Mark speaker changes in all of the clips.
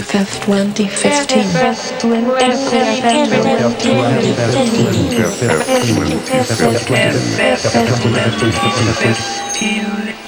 Speaker 1: FF 2015. FF 2015.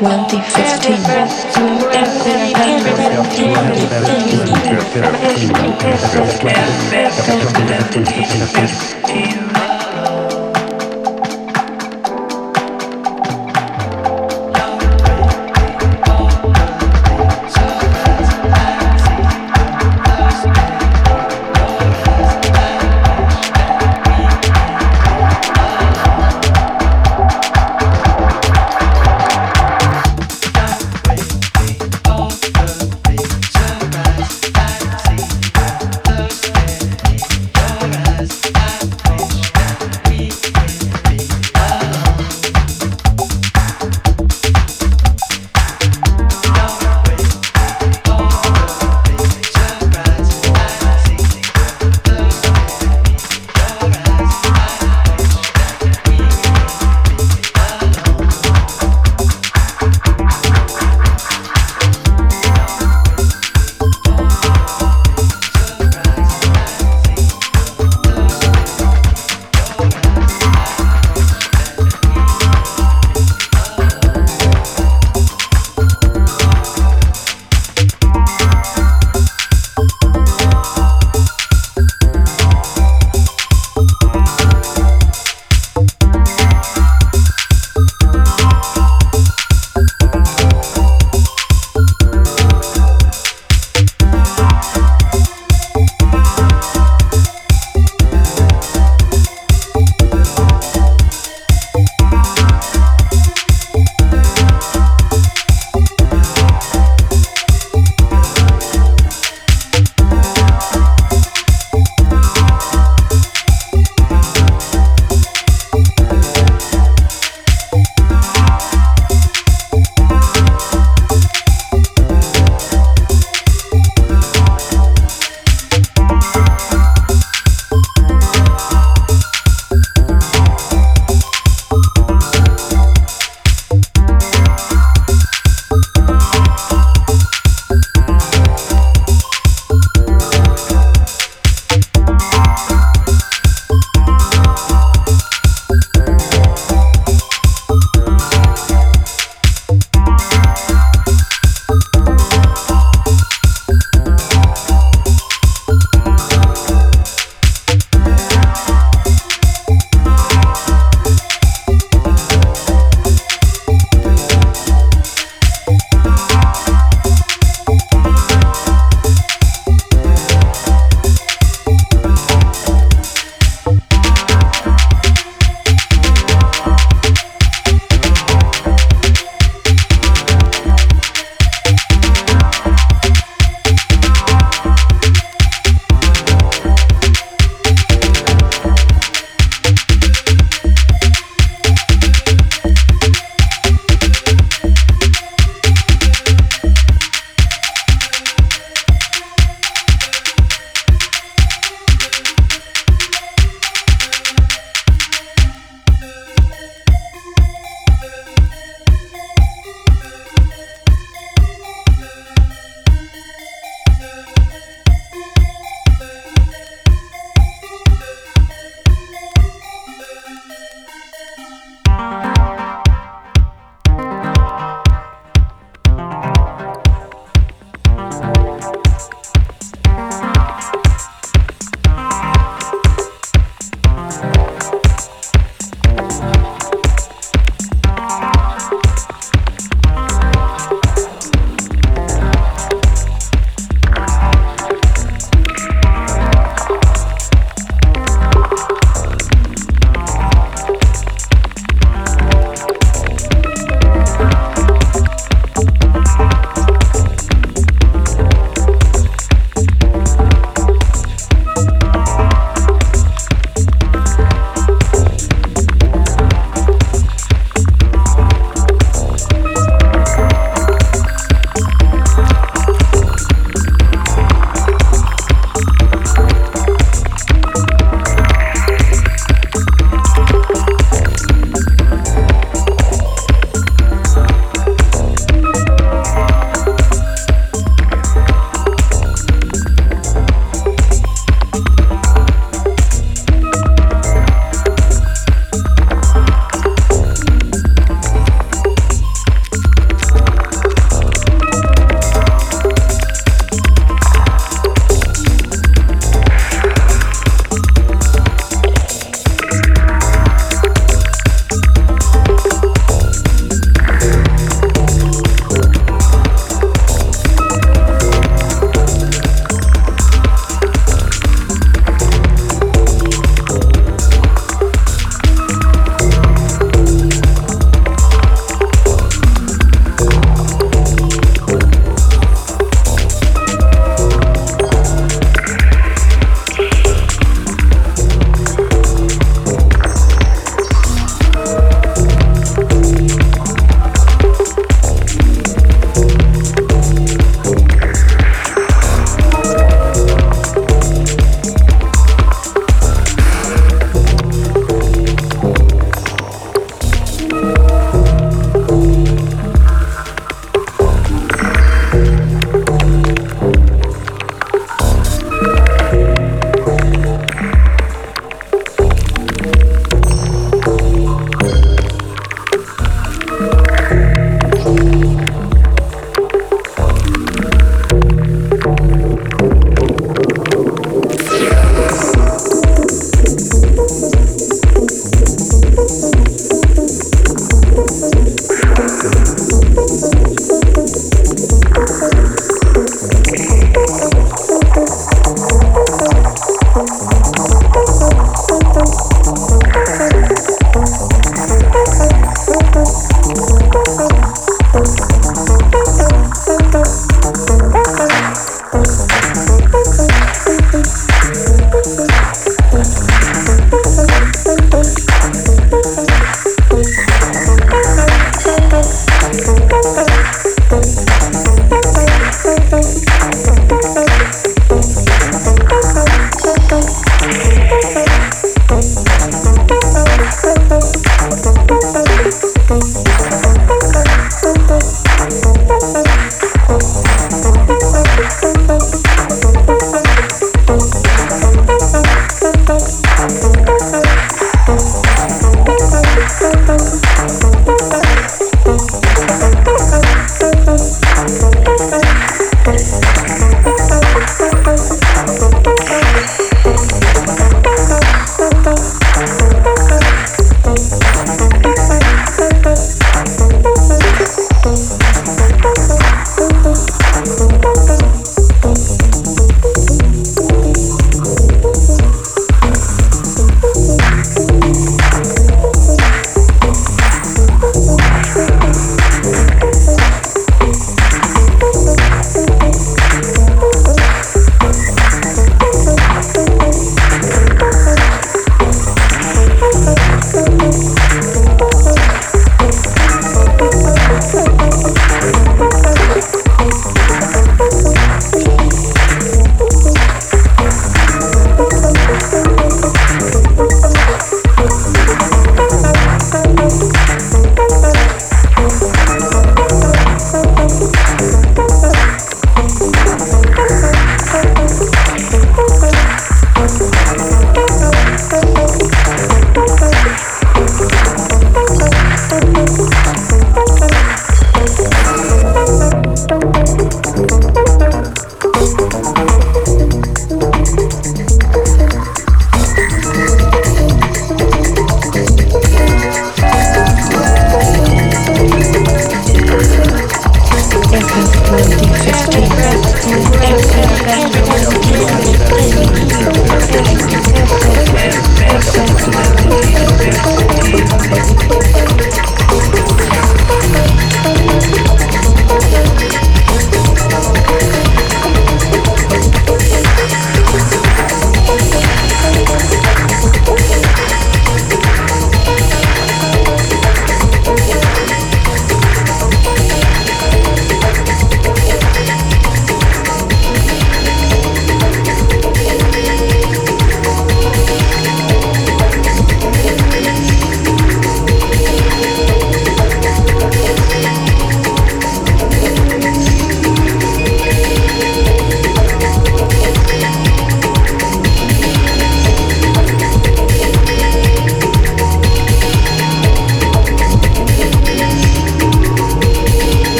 Speaker 1: 2015.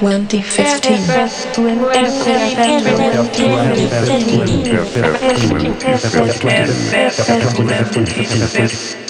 Speaker 2: 2015.